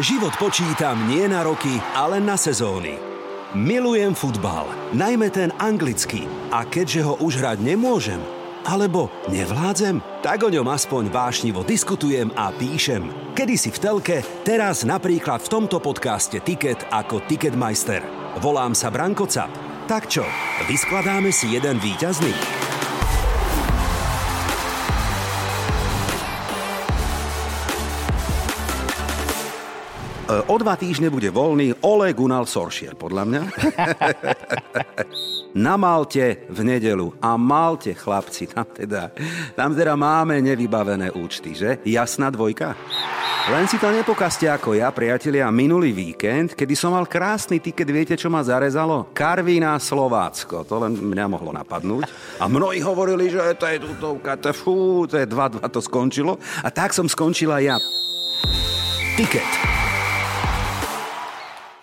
Život počítam nie na roky, ale na sezóny. Milujem futbal, najmä ten anglický. A keďže ho už hrať nemôžem, alebo nevládzem, tak o ňom aspoň vášnivo diskutujem a píšem. Kedy si v telke, teraz napríklad v tomto podcaste Ticket ako Ticketmeister. Volám sa Branko Cap. Tak čo, vyskladáme si jeden výťazný? O dva týždne bude voľný Ole Gunnar Soršier, podľa mňa. Na Malte v nedelu. A Malte, chlapci, tam teda, tam teda máme nevybavené účty, že? Jasná dvojka? Len si to nepokazte ako ja, priatelia, minulý víkend, kedy som mal krásny tiket, viete, čo ma zarezalo? Karvína Slovácko. To len mňa mohlo napadnúť. A mnohí hovorili, že to je tutovka, to, fú, to je 2-2, to skončilo. A tak som skončila ja. Tiket.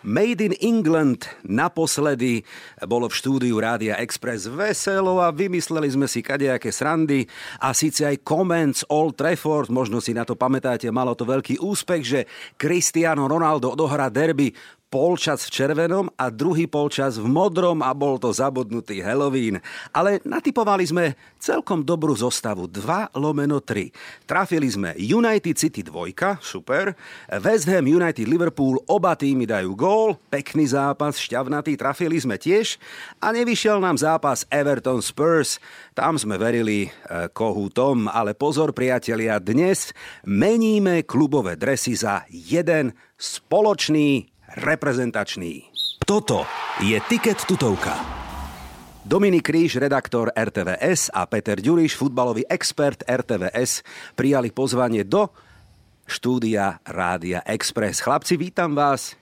Made in England naposledy bolo v štúdiu Rádia Express veselo a vymysleli sme si kadejaké srandy a síce aj Comments Old Trafford, možno si na to pamätáte, malo to veľký úspech, že Cristiano Ronaldo odohrá derby polčas v červenom a druhý polčas v modrom a bol to zabudnutý Halloween. Ale natypovali sme celkom dobrú zostavu 2 lomeno 3. Trafili sme United City 2, super. West Ham United Liverpool, oba týmy dajú gól, pekný zápas, šťavnatý, trafili sme tiež. A nevyšiel nám zápas Everton Spurs, tam sme verili e, kohútom, ale pozor priatelia, dnes meníme klubové dresy za jeden spoločný reprezentačný. Toto je Tiket tutovka. Dominik Ríš, redaktor RTVS a Peter Ďuriš, futbalový expert RTVS, prijali pozvanie do štúdia Rádia Express. Chlapci, vítam vás.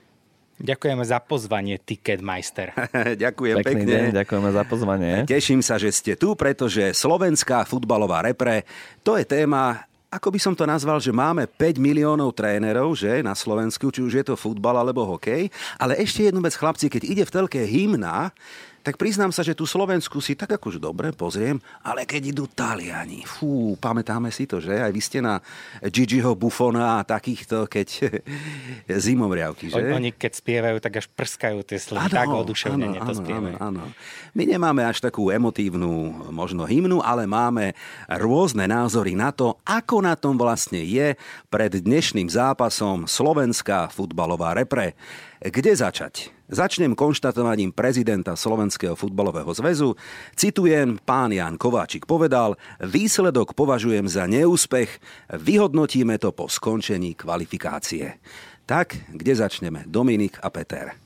Ďakujeme za pozvanie, Ticketmeister. Ďakujem Pekný pekne. Deň, ďakujeme za pozvanie. Teším sa, že ste tu, pretože slovenská futbalová repre, to je téma, ako by som to nazval, že máme 5 miliónov trénerov, že na Slovensku, či už je to futbal alebo hokej. Ale ešte jednu vec, chlapci, keď ide v telke hymna, tak priznám sa, že tú Slovensku si tak akož dobre pozriem, ale keď idú Taliani, fú, pamätáme si to, že? Aj vy ste na Gigiho Buffona a takýchto, keď zimomriavky, že? Oni keď spievajú, tak až prskajú tie slovy, tak oduševnene to spievajú. Áno, áno. My nemáme až takú emotívnu možno hymnu, ale máme rôzne názory na to, ako na tom vlastne je pred dnešným zápasom slovenská futbalová repre. Kde začať? Začnem konštatovaním prezidenta Slovenského futbalového zväzu. Citujem, pán Jan Kováčik povedal, výsledok považujem za neúspech, vyhodnotíme to po skončení kvalifikácie. Tak, kde začneme? Dominik a Peter.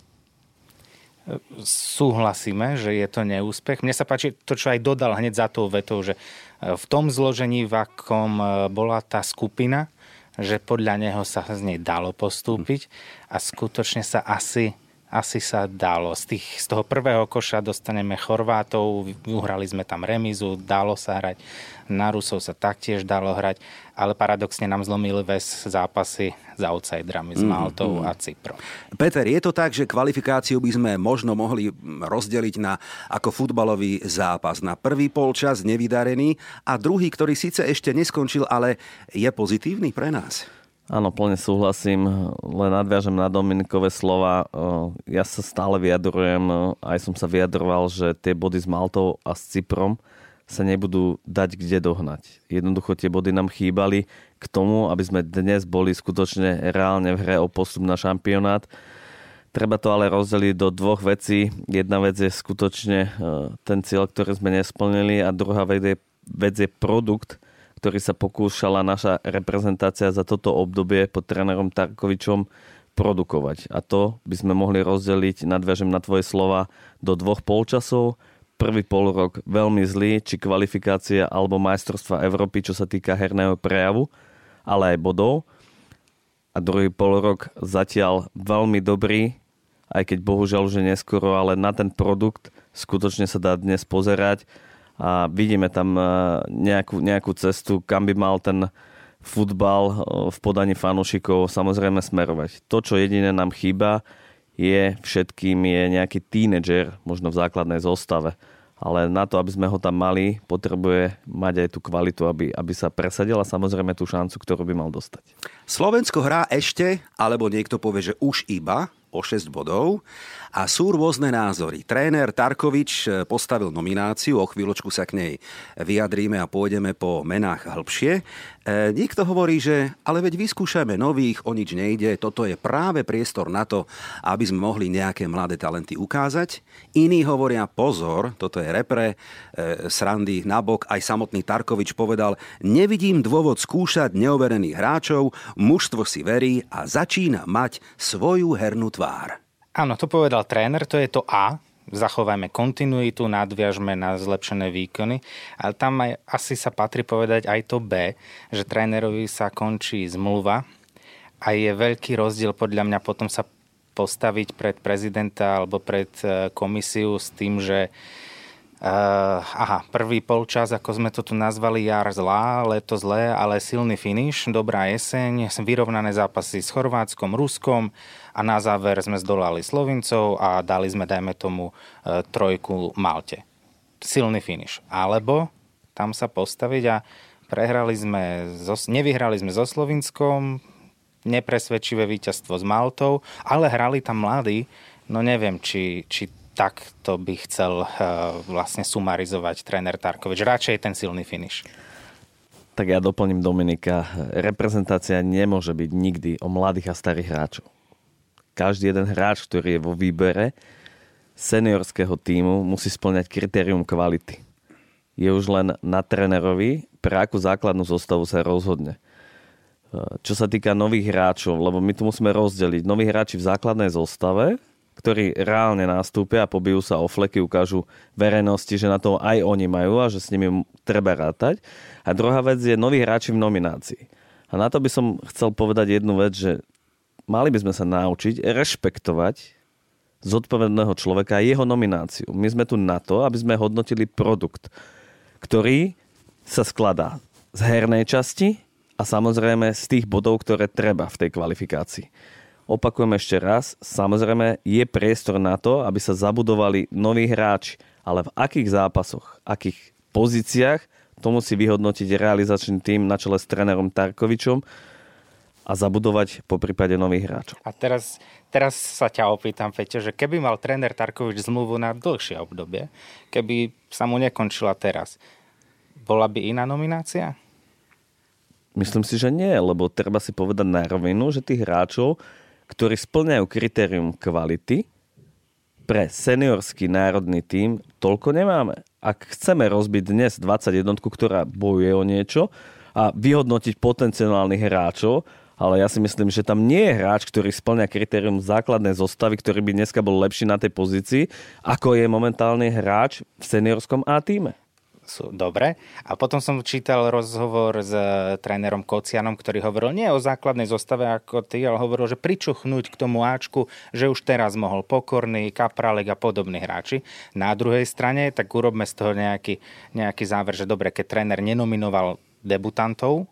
Súhlasíme, že je to neúspech. Mne sa páči to, čo aj dodal hneď za tou vetou, že v tom zložení, v akom bola tá skupina, že podľa neho sa z nej dalo postúpiť a skutočne sa asi asi sa dalo. Z, tých, z toho prvého koša dostaneme Chorvátov, uhrali sme tam remizu, dalo sa hrať, na Rusov sa taktiež dalo hrať, ale paradoxne nám zlomili ves zápasy s outsiderami, s mhm, Maltou mm-hmm. a Cyprom. Peter, je to tak, že kvalifikáciu by sme možno mohli rozdeliť na ako futbalový zápas. Na prvý polčas nevydarený a druhý, ktorý síce ešte neskončil, ale je pozitívny pre nás? Áno, plne súhlasím, len nadviažem na Dominikové slova. Ja sa stále vyjadrujem, aj som sa vyjadroval, že tie body s Maltou a s Cyprom sa nebudú dať kde dohnať. Jednoducho tie body nám chýbali k tomu, aby sme dnes boli skutočne reálne v hre o postup na šampionát. Treba to ale rozdeliť do dvoch vecí. Jedna vec je skutočne ten cieľ, ktorý sme nesplnili a druhá vec je, vec je produkt, ktorý sa pokúšala naša reprezentácia za toto obdobie pod trénerom Tarkovičom produkovať. A to by sme mohli rozdeliť, nadviažem na tvoje slova, do dvoch polčasov. Prvý rok veľmi zlý, či kvalifikácia alebo majstrovstva Európy, čo sa týka herného prejavu, ale aj bodov. A druhý rok zatiaľ veľmi dobrý, aj keď bohužiaľ už neskoro, ale na ten produkt skutočne sa dá dnes pozerať a vidíme tam e, nejakú, nejakú cestu, kam by mal ten futbal e, v podaní fanúšikov samozrejme smerovať. To, čo jediné nám chýba, je všetkým je nejaký tínedžer, možno v základnej zostave. ale na to, aby sme ho tam mali, potrebuje mať aj tú kvalitu, aby, aby sa presadil a samozrejme tú šancu, ktorú by mal dostať. Slovensko hrá ešte, alebo niekto povie, že už iba o 6 bodov a sú rôzne názory. Tréner Tarkovič eh, postavil nomináciu, o chvíľočku sa k nej vyjadríme a pôjdeme po menách hĺbšie. E, niekto hovorí, že ale veď vyskúšame nových, o nič nejde, toto je práve priestor na to, aby sme mohli nejaké mladé talenty ukázať. Iní hovoria pozor, toto je repre, e, srandy nabok, aj samotný Tarkovič povedal, nevidím dôvod skúšať neoverených hráčov, mužstvo si verí a začína mať svoju hernú tvár. Áno, to povedal tréner, to je to A, zachovajme kontinuitu, nadviažme na zlepšené výkony, ale tam aj asi sa patrí povedať aj to B, že trénerovi sa končí zmluva a je veľký rozdiel podľa mňa potom sa postaviť pred prezidenta alebo pred e, komisiu s tým, že Uh, aha, prvý polčas, ako sme to tu nazvali, jar zlá, leto zlé, ale silný finish, dobrá jeseň, vyrovnané zápasy s Chorvátskom, Ruskom a na záver sme zdolali Slovincov a dali sme, dajme tomu, uh, trojku Malte. Silný finish. Alebo tam sa postaviť a prehrali sme, so, nevyhrali sme so Slovinskom, nepresvedčivé víťazstvo s Maltou, ale hrali tam mladí, no neviem, či, či tak to by chcel uh, vlastne sumarizovať tréner Tarkovič. Radšej ten silný finish. Tak ja doplním Dominika. Reprezentácia nemôže byť nikdy o mladých a starých hráčov. Každý jeden hráč, ktorý je vo výbere seniorského týmu, musí splňať kritérium kvality. Je už len na trénerovi, pre akú základnú zostavu sa rozhodne. Čo sa týka nových hráčov, lebo my tu musíme rozdeliť. Noví hráči v základnej zostave, ktorí reálne nastúpia a pobijú sa o fleky, ukážu verejnosti, že na to aj oni majú a že s nimi treba rátať. A druhá vec je noví hráči v nominácii. A na to by som chcel povedať jednu vec, že mali by sme sa naučiť rešpektovať zodpovedného človeka a jeho nomináciu. My sme tu na to, aby sme hodnotili produkt, ktorý sa skladá z hernej časti a samozrejme z tých bodov, ktoré treba v tej kvalifikácii. Opakujem ešte raz, samozrejme je priestor na to, aby sa zabudovali noví hráči, ale v akých zápasoch, akých pozíciách, to musí vyhodnotiť realizačný tým na čele s trénerom Tarkovičom a zabudovať po prípade nových hráčov. A teraz, teraz sa ťa opýtam, Peťo, že keby mal tréner Tarkovič zmluvu na dlhšie obdobie, keby sa mu nekončila teraz, bola by iná nominácia? Myslím si, že nie, lebo treba si povedať na rovinu, že tých hráčov ktorí splňajú kritérium kvality, pre seniorský národný tím toľko nemáme. Ak chceme rozbiť dnes 21, ktorá bojuje o niečo a vyhodnotiť potenciálnych hráčov, ale ja si myslím, že tam nie je hráč, ktorý splňa kritérium základnej zostavy, ktorý by dneska bol lepší na tej pozícii, ako je momentálny hráč v seniorskom A týme sú dobre. A potom som čítal rozhovor s eh, trénerom Kocianom, ktorý hovoril nie o základnej zostave ako ty, ale hovoril, že pričuchnúť k tomu Ačku, že už teraz mohol Pokorný, Kapralek a podobní hráči. Na druhej strane, tak urobme z toho nejaký, nejaký záver, že dobre, keď tréner nenominoval debutantov,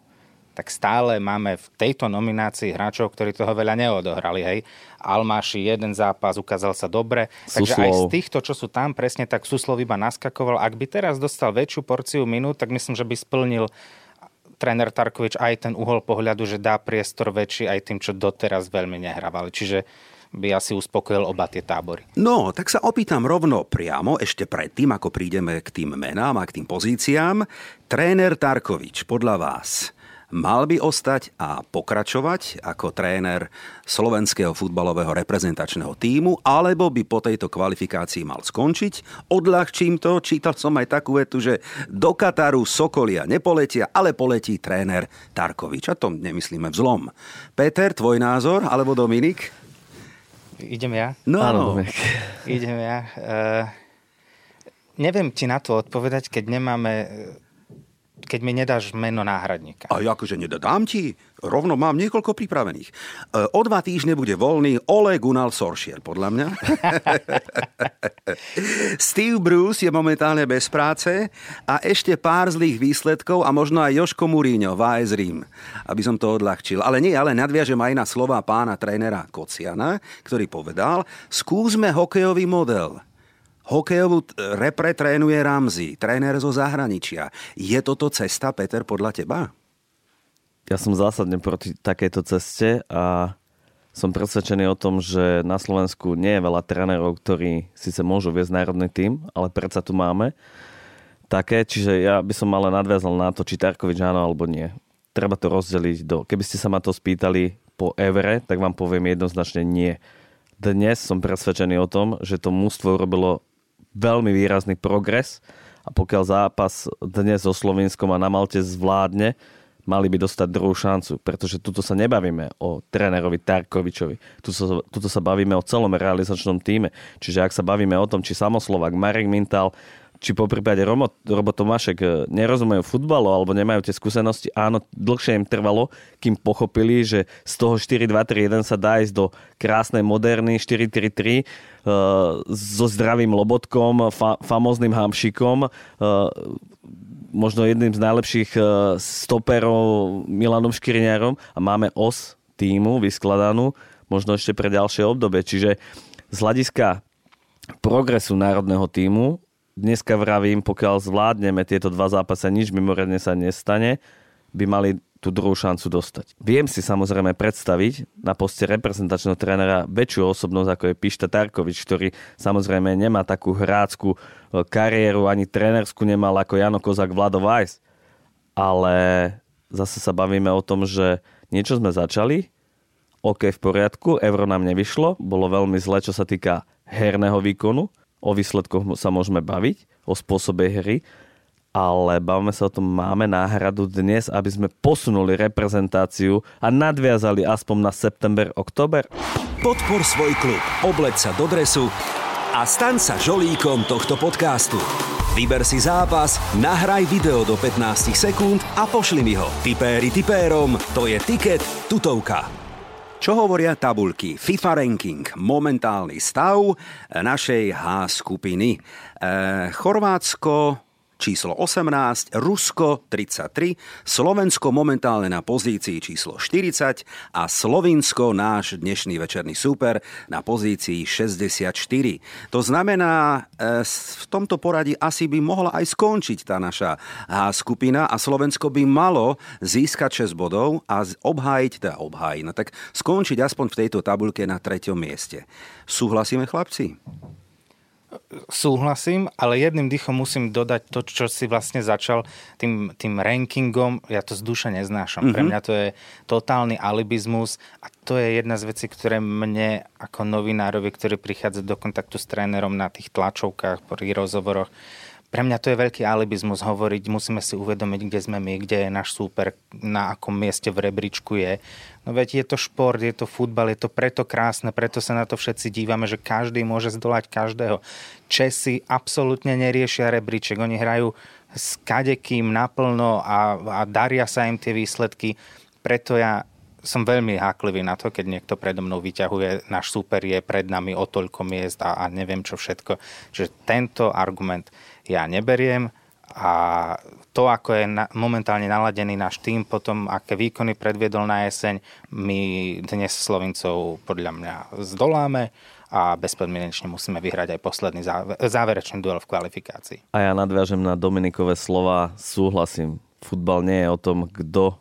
tak stále máme v tejto nominácii hráčov, ktorí toho veľa neodohrali. Hej. Almáši jeden zápas, ukázal sa dobre. Takže aj z týchto, čo sú tam, presne tak Suslov iba naskakoval. Ak by teraz dostal väčšiu porciu minút, tak myslím, že by splnil tréner Tarkovič aj ten uhol pohľadu, že dá priestor väčší aj tým, čo doteraz veľmi nehrávali. Čiže by asi uspokojil oba tie tábory. No, tak sa opýtam rovno priamo, ešte predtým, ako prídeme k tým menám a k tým pozíciám. Tréner Tarkovič, podľa vás, mal by ostať a pokračovať ako tréner slovenského futbalového reprezentačného týmu, alebo by po tejto kvalifikácii mal skončiť. Odľahčím to, čítal som aj takú vetu, že do Kataru Sokolia nepoletia, ale poletí tréner Tarkovič. A to nemyslíme vzlom. Peter, tvoj názor, alebo Dominik? Idem ja? No, Áno, Dominik. Idem ja. Uh, neviem ti na to odpovedať, keď nemáme keď mi nedáš meno náhradníka. A akože nedám ti? Rovno mám niekoľko pripravených. E, o dva týždne bude voľný Ole Gunnar Soršier, podľa mňa. Steve Bruce je momentálne bez práce a ešte pár zlých výsledkov a možno aj Joško Muríňo v AS Rím, aby som to odľahčil. Ale nie, ale nadviažem aj na slova pána trénera Kociana, ktorý povedal, skúsme hokejový model. Hokejovú repre trénuje Ramzi, tréner zo zahraničia. Je toto cesta, Peter, podľa teba? Ja som zásadne proti takejto ceste a som presvedčený o tom, že na Slovensku nie je veľa trénerov, ktorí síce môžu viesť národný tým, ale predsa tu máme také, čiže ja by som ale nadviazal na to, či Tarkovič áno alebo nie. Treba to rozdeliť do... Keby ste sa ma to spýtali po Evere, tak vám poviem jednoznačne nie. Dnes som presvedčený o tom, že to mústvo urobilo veľmi výrazný progres a pokiaľ zápas dnes so Slovenskom a na Malte zvládne, mali by dostať druhú šancu, pretože tuto sa nebavíme o trénerovi Tarkovičovi, tu sa, tuto sa bavíme o celom realizačnom týme. Čiže ak sa bavíme o tom, či Samoslovak, Marek Mintal, či po prípade Robo, Robo Tomášek e, nerozumejú futbalu alebo nemajú tie skúsenosti, áno, dlhšie im trvalo, kým pochopili, že z toho 4-2-3-1 sa dá ísť do krásnej moderny 4-3-3 uh, so zdravým Lobotkom, fa- famozným Hamšikom, uh, možno jedným z najlepších e, stoperov Milanom Škriňárom a máme os týmu vyskladanú možno ešte pre ďalšie obdobie. Čiže z hľadiska progresu národného týmu dneska vravím, pokiaľ zvládneme tieto dva zápasy, nič mimoriadne sa nestane, by mali tú druhú šancu dostať. Viem si samozrejme predstaviť na poste reprezentačného trénera väčšiu osobnosť ako je Pišta Tarkovič, ktorý samozrejme nemá takú hrácku e, kariéru ani trénersku nemal ako Jano Kozák Vlado Weiss. Ale zase sa bavíme o tom, že niečo sme začali, OK v poriadku, euro nám nevyšlo, bolo veľmi zle, čo sa týka herného výkonu, o výsledkoch sa môžeme baviť, o spôsobe hry, ale bavíme sa o tom, máme náhradu dnes, aby sme posunuli reprezentáciu a nadviazali aspoň na september, oktober? Podpor svoj klub, obleď sa do dresu a stan sa žolíkom tohto podcastu. Vyber si zápas, nahraj video do 15 sekúnd a pošli mi ho. Tipéri tipérom, to je tiket tutovka. Čo hovoria tabulky? FIFA ranking, momentálny stav našej H skupiny. E, Chorvátsko číslo 18, Rusko 33, Slovensko momentálne na pozícii číslo 40 a Slovinsko, náš dnešný večerný súper, na pozícii 64. To znamená, e, v tomto poradí asi by mohla aj skončiť tá naša skupina a Slovensko by malo získať 6 bodov a obhájiť, teda obhájiť, no tak skončiť aspoň v tejto tabulke na treťom mieste. Súhlasíme, chlapci? Súhlasím, ale jedným dýchom musím dodať to, čo si vlastne začal tým, tým rankingom. Ja to z duše neznášam. Mm-hmm. Pre mhm. mňa to je totálny alibizmus a to je jedna z vecí, ktoré mne ako novinárovi, ktorý prichádza do kontaktu s trénerom na tých tlačovkách, pri rozhovoroch, pre mňa to je veľký alibizmus hovoriť, musíme si uvedomiť, kde sme my, kde je náš súper, na akom mieste v rebríčku je. No veď je to šport, je to futbal, je to preto krásne, preto sa na to všetci dívame, že každý môže zdolať každého. Česi absolútne neriešia rebríček, oni hrajú s kadekým naplno a, a daria sa im tie výsledky. Preto ja som veľmi háklivý na to, keď niekto predo mnou vyťahuje, náš super je pred nami o toľko miest a, a neviem čo všetko. Čiže tento argument ja neberiem a to, ako je na, momentálne naladený náš tým, potom aké výkony predviedol na jeseň, my dnes Slovincov podľa mňa zdoláme a bezpodmienečne musíme vyhrať aj posledný záver, záverečný duel v kvalifikácii. A ja nadviažem na Dominikové slova, súhlasím. Futbal nie je o tom, kto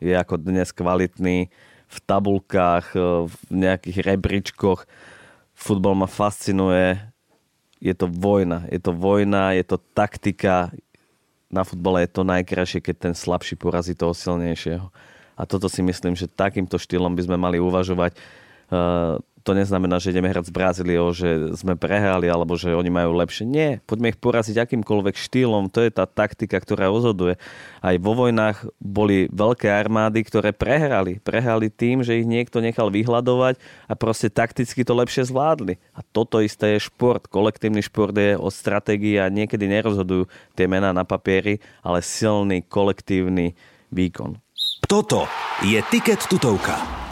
je ako dnes kvalitný v tabulkách, v nejakých rebríčkoch. Futbal ma fascinuje, je to vojna. Je to vojna, je to taktika. Na futbale je to najkrajšie, keď ten slabší porazí toho silnejšieho. A toto si myslím, že takýmto štýlom by sme mali uvažovať. To neznamená, že ideme hrať s Brazíliou, že sme prehrali alebo že oni majú lepšie. Nie, poďme ich poraziť akýmkoľvek štýlom. To je tá taktika, ktorá rozhoduje. Aj vo vojnách boli veľké armády, ktoré prehrali. Prehrali tým, že ich niekto nechal vyhľadovať a proste takticky to lepšie zvládli. A toto isté je šport. Kolektívny šport je o stratégii a niekedy nerozhodujú tie mená na papieri, ale silný kolektívny výkon. Toto je Tiket tutovka.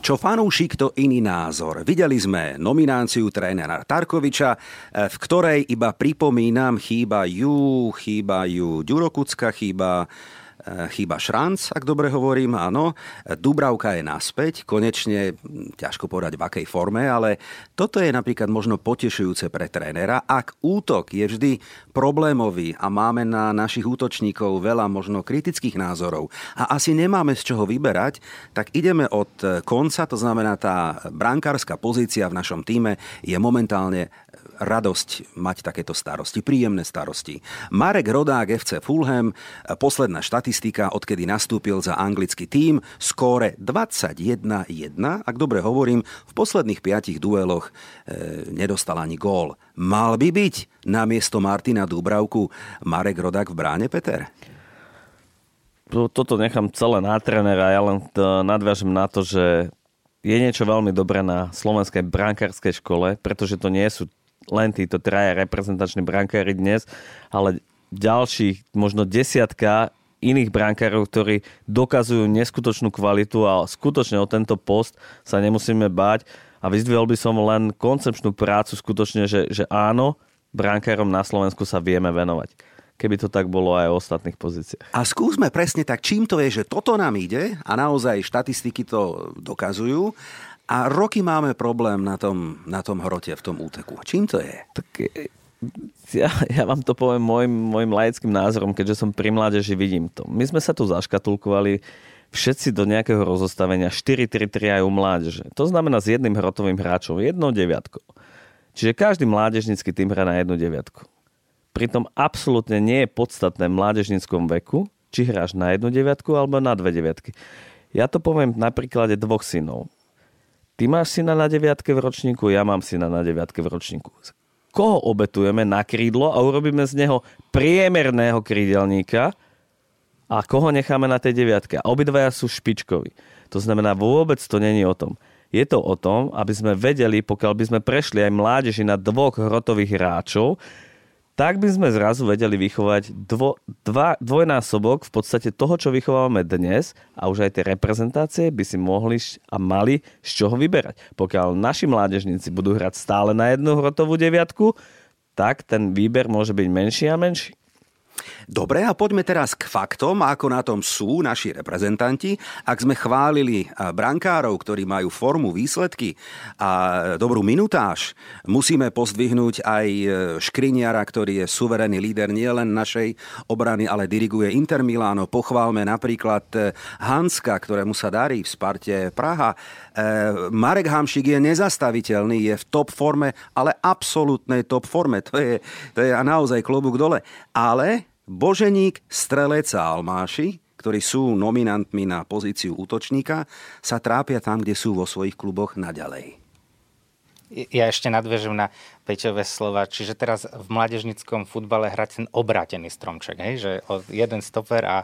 Čo fanúšik, to iný názor. Videli sme nomináciu trénera Tarkoviča, eh, v ktorej iba pripomínam, chýbajú, chýbajú Ďurokucka, chýba chyba Šranc, ak dobre hovorím, áno. Dubravka je naspäť, konečne, ťažko povedať v akej forme, ale toto je napríklad možno potešujúce pre trénera. Ak útok je vždy problémový a máme na našich útočníkov veľa možno kritických názorov a asi nemáme z čoho vyberať, tak ideme od konca, to znamená tá brankárska pozícia v našom týme je momentálne radosť mať takéto starosti, príjemné starosti. Marek Rodák FC Fulham, posledná štatistika, odkedy nastúpil za anglický tím, skóre 21-1. Ak dobre hovorím, v posledných piatich dueloch e, nedostal ani gól. Mal by byť na miesto Martina Dúbravku Marek Rodák v bráne, Peter? Toto nechám celé na trénera, ja len nadviažem na to, že je niečo veľmi dobré na slovenskej brankárskej škole, pretože to nie sú len títo traja reprezentační brankári dnes, ale ďalších možno desiatka iných brankárov, ktorí dokazujú neskutočnú kvalitu a skutočne o tento post sa nemusíme báť. A vyzdvihol by som len koncepčnú prácu skutočne, že, že áno, brankárom na Slovensku sa vieme venovať keby to tak bolo aj o ostatných pozíciách. A skúsme presne tak, čím to je, že toto nám ide a naozaj štatistiky to dokazujú a roky máme problém na tom, na tom hrote, v tom úteku. Čím to je? Tak e, ja, ja vám to poviem môjim, môjim laickým názorom, keďže som pri mládeži, vidím to. My sme sa tu zaškatulkovali všetci do nejakého rozostavenia 4-3-3 aj u mládeže. To znamená s jedným hrotovým hráčom, jednou deviatkou. Čiže každý mládežnický tým hrá na jednu deviatku. Pritom absolútne nie je podstatné v mládežnickom veku, či hráš na jednu deviatku alebo na dve deviatky. Ja to poviem na príklade dvoch synov. Ty máš syna na deviatke v ročníku, ja mám syna na deviatke v ročníku. Koho obetujeme na krídlo a urobíme z neho priemerného krídelníka a koho necháme na tej deviatke. A obidvaja sú špičkoví. To znamená, vôbec to není o tom. Je to o tom, aby sme vedeli, pokiaľ by sme prešli aj mládeži na dvoch hrotových hráčov, tak by sme zrazu vedeli vychovať dvo, dva, dvojnásobok v podstate toho, čo vychovávame dnes a už aj tie reprezentácie by si mohli a mali z čoho vyberať. Pokiaľ naši mládežníci budú hrať stále na jednu hrotovú deviatku, tak ten výber môže byť menší a menší. Dobre, a poďme teraz k faktom, ako na tom sú naši reprezentanti. Ak sme chválili brankárov, ktorí majú formu, výsledky a dobrú minutáž, musíme pozdvihnúť aj e, Škriniara, ktorý je suverénny líder nielen našej obrany, ale diriguje Inter Milano. Pochválme napríklad e, Hanska, ktorému sa darí v Sparte Praha. E, Marek Hamšik je nezastaviteľný, je v top forme, ale absolútnej top forme. To je, to je naozaj klobúk dole. Ale Boženík, Strelec a Almáši, ktorí sú nominantmi na pozíciu útočníka, sa trápia tam, kde sú vo svojich kluboch naďalej. Ja ešte nadvežujem na Peťové slova. Čiže teraz v mládežnickom futbale hrať ten obrátený stromček, hej? že jeden stoper a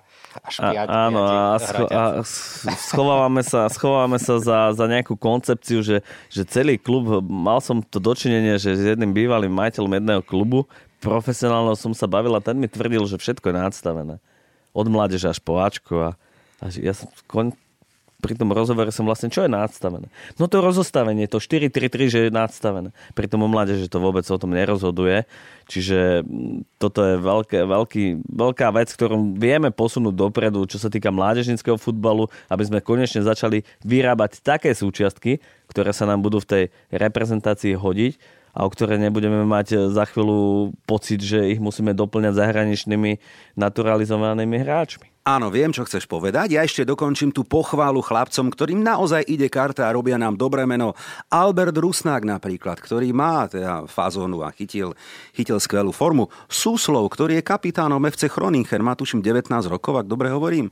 až piať, a, Áno, a, scho- a schovávame sa, schovávame sa za, za nejakú koncepciu, že, že celý klub, mal som to dočinenie, že s jedným bývalým majiteľom jedného klubu, profesionálneho som sa bavil a ten mi tvrdil, že všetko je nadstavené. Od mládeže až po Ačko a, a ja som kon, pri tom rozhovore som vlastne, čo je nadstavené? No to rozostavenie, to 4-3-3, že je nadstavené. Pri tom mládeže to vôbec o tom nerozhoduje. Čiže mm, toto je veľké, veľký, veľká vec, ktorú vieme posunúť dopredu, čo sa týka mládežnického futbalu, aby sme konečne začali vyrábať také súčiastky, ktoré sa nám budú v tej reprezentácii hodiť a o ktoré nebudeme mať za chvíľu pocit, že ich musíme doplňať zahraničnými naturalizovanými hráčmi. Áno, viem, čo chceš povedať. Ja ešte dokončím tú pochválu chlapcom, ktorým naozaj ide karta a robia nám dobré meno. Albert Rusnák napríklad, ktorý má teda fazónu a chytil, chytil skvelú formu. Súslov, ktorý je kapitánom FC Chroningen, má tuším 19 rokov, ak dobre hovorím.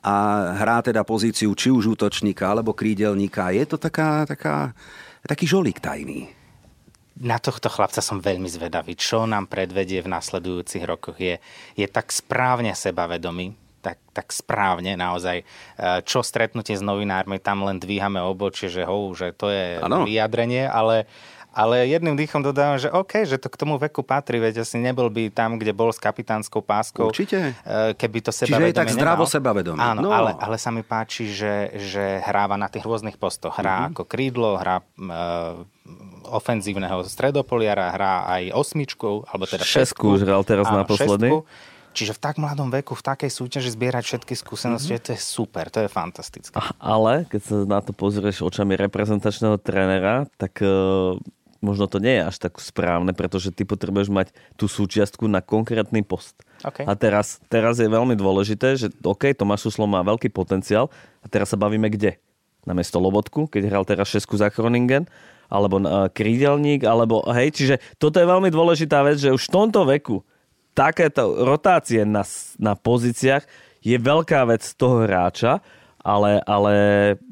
A hrá teda pozíciu či už útočníka alebo krídelníka. Je to taká, taká, taký žolík tajný na tohto chlapca som veľmi zvedavý. Čo nám predvedie v nasledujúcich rokoch je, je tak správne sebavedomý, tak, tak správne naozaj. E, čo stretnutie s novinármi, tam len dvíhame obočie, že ho, že to je ano. vyjadrenie, ale, ale jedným dýchom dodávam, že OK, že to k tomu veku patrí, veď asi nebol by tam, kde bol s kapitánskou páskou. Určite. E, keby to sebavedomie Čiže je tak zdravo sebavedomie. Áno, no. ale, ale sa mi páči, že, že hráva na tých rôznych postoch. Hrá uh-huh. ako krídlo, hrá uh, ofenzívneho stredopoliara, hrá aj osmičku, alebo teda šesku. Šesku už hral teraz naposledy. Čiže v tak mladom veku, v takej súťaži zbierať všetky skúsenosti, mm-hmm. to je super, to je fantastické. Ale keď sa na to pozrieš očami reprezentačného trénera, tak uh, možno to nie je až tak správne, pretože ty potrebuješ mať tú súčiastku na konkrétny post. Okay. A teraz, teraz je veľmi dôležité, že OK, Tomáš Suslo má veľký potenciál a teraz sa bavíme kde? Na mesto Lobotku, keď hral teraz šesku za Kroningen, alebo uh, krídelník, alebo hej, čiže toto je veľmi dôležitá vec, že už v tomto veku takéto rotácie na, na pozíciách je veľká vec toho hráča, ale, ale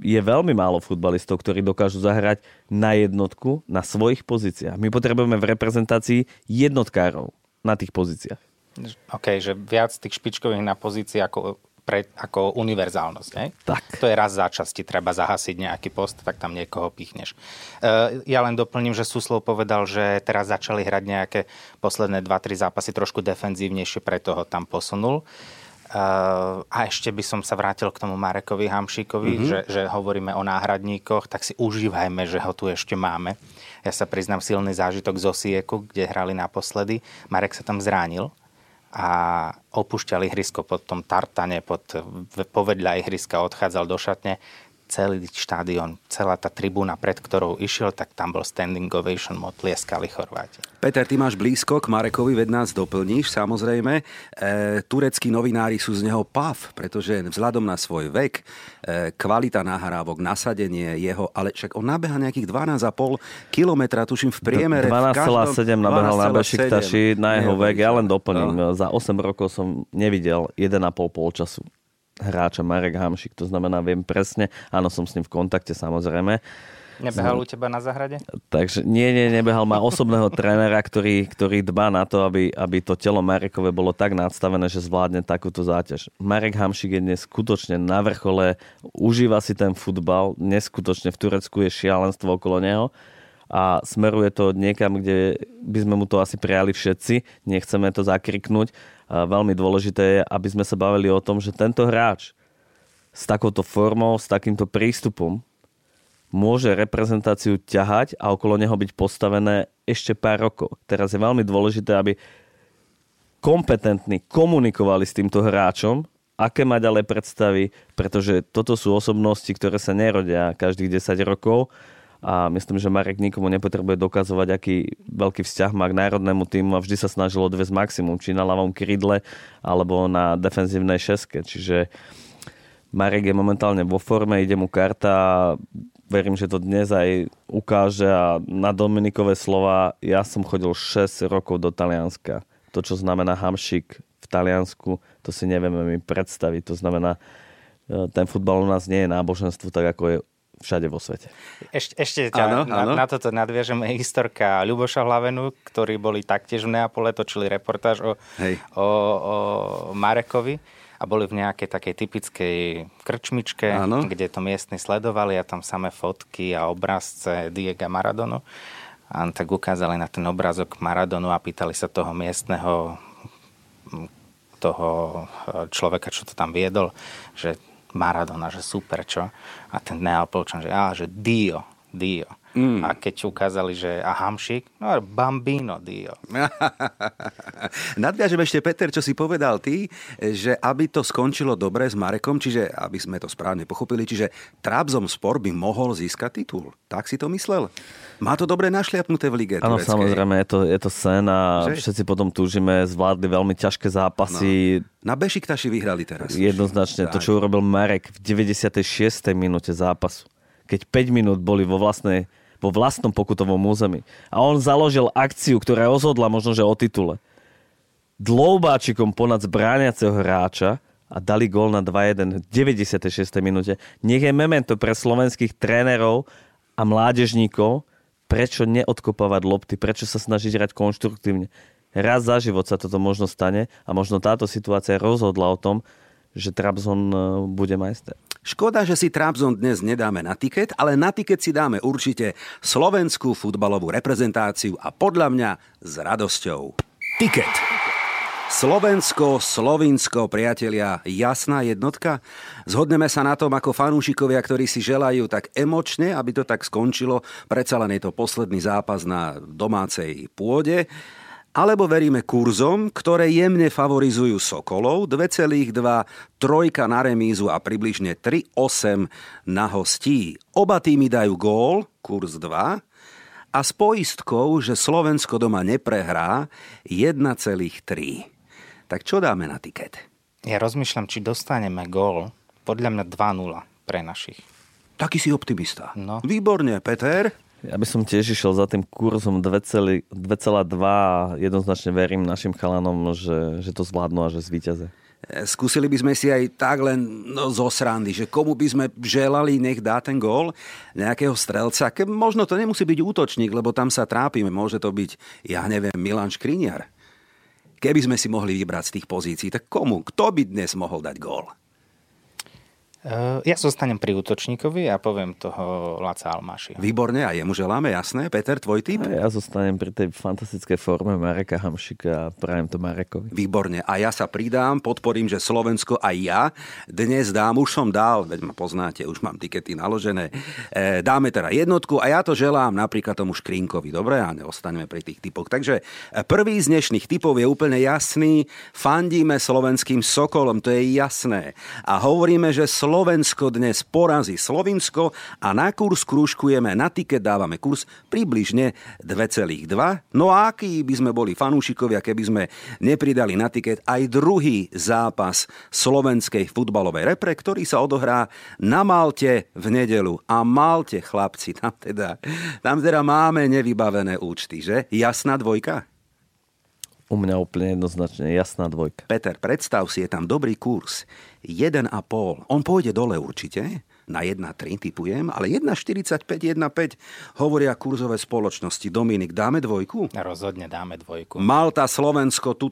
je veľmi málo futbalistov, ktorí dokážu zahrať na jednotku na svojich pozíciách. My potrebujeme v reprezentácii jednotkárov na tých pozíciách. OK, že viac tých špičkových na pozícii ako pre, ako univerzálnosť. Ne? Tak. To je raz za časti, treba zahasiť nejaký post, tak tam niekoho pichneš. Uh, ja len doplním, že Suslov povedal, že teraz začali hrať nejaké posledné 2-3 zápasy trošku defenzívnejšie, preto ho tam posunul. Uh, a ešte by som sa vrátil k tomu Marekovi Hamšíkovi, mm-hmm. že, že hovoríme o náhradníkoch, tak si užívajme, že ho tu ešte máme. Ja sa priznám silný zážitok z Osieku, kde hrali naposledy. Marek sa tam zránil a opúšťal ihrisko pod tom tartane, pod, povedľa ihriska odchádzal do šatne celý štádion, celá tá tribúna, pred ktorou išiel, tak tam bol standing ovation, motlieskali Chorváti. Peter, ty máš blízko k Marekovi, ved nás doplníš, samozrejme. E, tureckí novinári sú z neho pav, pretože vzhľadom na svoj vek, e, kvalita nahrávok, nasadenie jeho, ale však on nabeha nejakých 12,5 kilometra, tuším v priemere. 12,7 nabehal na Bešiktaši na jeho vek. Ja len doplním, no. za 8 rokov som nevidel 1,5 polčasu hráča Marek Hamšik, to znamená, viem presne, áno, som s ním v kontakte samozrejme. Nebehal u teba na zahrade? Takže nie, nie, nebehal. Má osobného trénera, ktorý, ktorý dbá na to, aby, aby to telo Marekové bolo tak nadstavené, že zvládne takúto záťaž. Marek Hamšik je dnes skutočne na vrchole, užíva si ten futbal, neskutočne v Turecku je šialenstvo okolo neho a smeruje to niekam, kde by sme mu to asi prijali všetci. Nechceme to zakriknúť veľmi dôležité je, aby sme sa bavili o tom, že tento hráč s takouto formou, s takýmto prístupom môže reprezentáciu ťahať a okolo neho byť postavené ešte pár rokov. Teraz je veľmi dôležité, aby kompetentní komunikovali s týmto hráčom, aké má ďalej predstavy, pretože toto sú osobnosti, ktoré sa nerodia každých 10 rokov a myslím, že Marek nikomu nepotrebuje dokazovať, aký veľký vzťah má k národnému týmu a vždy sa snažil odviesť maximum, či na ľavom krydle alebo na defenzívnej šeske. Čiže Marek je momentálne vo forme, ide mu karta verím, že to dnes aj ukáže a na Dominikové slova ja som chodil 6 rokov do Talianska. To, čo znamená hamšik v Taliansku, to si nevieme mi predstaviť. To znamená, e, ten futbal u nás nie je náboženstvo, tak ako je všade vo svete. Eš, ešte ťa áno, na, áno. na toto nadviažeme historka Ľuboša Hlavenu, ktorí boli taktiež v Neapole, točili reportáž o, o, o Marekovi a boli v nejakej takej typickej krčmičke, áno. kde to miestni sledovali a tam samé fotky a obrazce Diega Maradonu. A tak ukázali na ten obrázok Maradonu a pýtali sa toho miestneho toho človeka, čo to tam viedol, že Maradona, že super, čo? A ten Neapolčan, že, á, že Dio, Dio. Mm. A keď ukázali, že a Hamšik, no Bambino Dio. Nadviažem ešte, Peter, čo si povedal ty, že aby to skončilo dobre s Marekom, čiže aby sme to správne pochopili, čiže Spor by mohol získať titul. Tak si to myslel? Má to dobre našliapnuté v lige Áno, samozrejme, je to, je to sen a že? všetci potom túžime, zvládli veľmi ťažké zápasy. No. Na Bešiktaši vyhrali teraz. Jednoznačne, to, čo urobil Marek v 96. minúte zápasu. Keď 5 minút boli vo vlastnej vo vlastnom pokutovom území. A on založil akciu, ktorá rozhodla možno, že o titule. Dloubáčikom ponad zbrániaceho hráča a dali gól na 2-1 v 96. minúte. Nech je memento pre slovenských trénerov a mládežníkov, prečo neodkopávať lopty, prečo sa snažiť hrať konštruktívne. Raz za život sa toto možno stane a možno táto situácia rozhodla o tom, že Trabzon e, bude majster. Škoda, že si Trabzon dnes nedáme na tiket, ale na tiket si dáme určite slovenskú futbalovú reprezentáciu a podľa mňa s radosťou. Tiket. Slovensko, Slovinsko, priatelia, jasná jednotka. Zhodneme sa na tom, ako fanúšikovia, ktorí si želajú tak emočne, aby to tak skončilo. Predsa len je to posledný zápas na domácej pôde. Alebo veríme kurzom, ktoré jemne favorizujú Sokolov, 2,2, trojka na remízu a približne 3,8 na hostí. Oba týmy dajú gól, kurz 2, a s poistkou, že Slovensko doma neprehrá 1,3. Tak čo dáme na tiket? Ja rozmýšľam, či dostaneme gól. Podľa mňa 2-0 pre našich. Taký si optimista. No. Výborne, Peter. Ja by som tiež išiel za tým kurzom 2,2 a jednoznačne verím našim chalanom, že, že to zvládnu a že zvíťaze. E, skúsili by sme si aj tak len no, zo srandy, že komu by sme želali, nech dá ten gól nejakého strelca. Ke, možno to nemusí byť útočník, lebo tam sa trápime. Môže to byť, ja neviem, Milan Škriniar. Keby sme si mohli vybrať z tých pozícií, tak komu? Kto by dnes mohol dať gól? Uh, ja zostanem pri útočníkovi a poviem toho Laca Almáši. Výborne, a jemu želáme, jasné. Peter, tvoj typ? A ja zostanem pri tej fantastickej forme Mareka Hamšika a prajem to Marekovi. Výborne. A ja sa pridám, podporím, že Slovensko aj ja dnes dám, už som dal, veď ma poznáte, už mám tikety naložené, e, dáme teda jednotku a ja to želám napríklad tomu Škrínkovi. Dobre, a neostaneme pri tých typoch. Takže e, prvý z dnešných typov je úplne jasný. Fandíme slovenským Sokolom, to je jasné. A hovoríme, že Slovensko dnes porazí Slovinsko a na kurz krúžkujeme, na tiket dávame kurz približne 2,2. No a aký by sme boli fanúšikovia, keby sme nepridali na tiket aj druhý zápas slovenskej futbalovej repre, ktorý sa odohrá na Malte v nedelu. A Malte, chlapci, tam teda, tam teda máme nevybavené účty, že? Jasná dvojka? U mňa úplne jednoznačne jasná dvojka. Peter, predstav si, je tam dobrý kurz. 1,5. On pôjde dole určite, na 1,3 typujem, ale 1,45, 1,5 hovoria kurzové spoločnosti. Dominik, dáme dvojku? Rozhodne dáme dvojku. Malta, Slovensko, tuto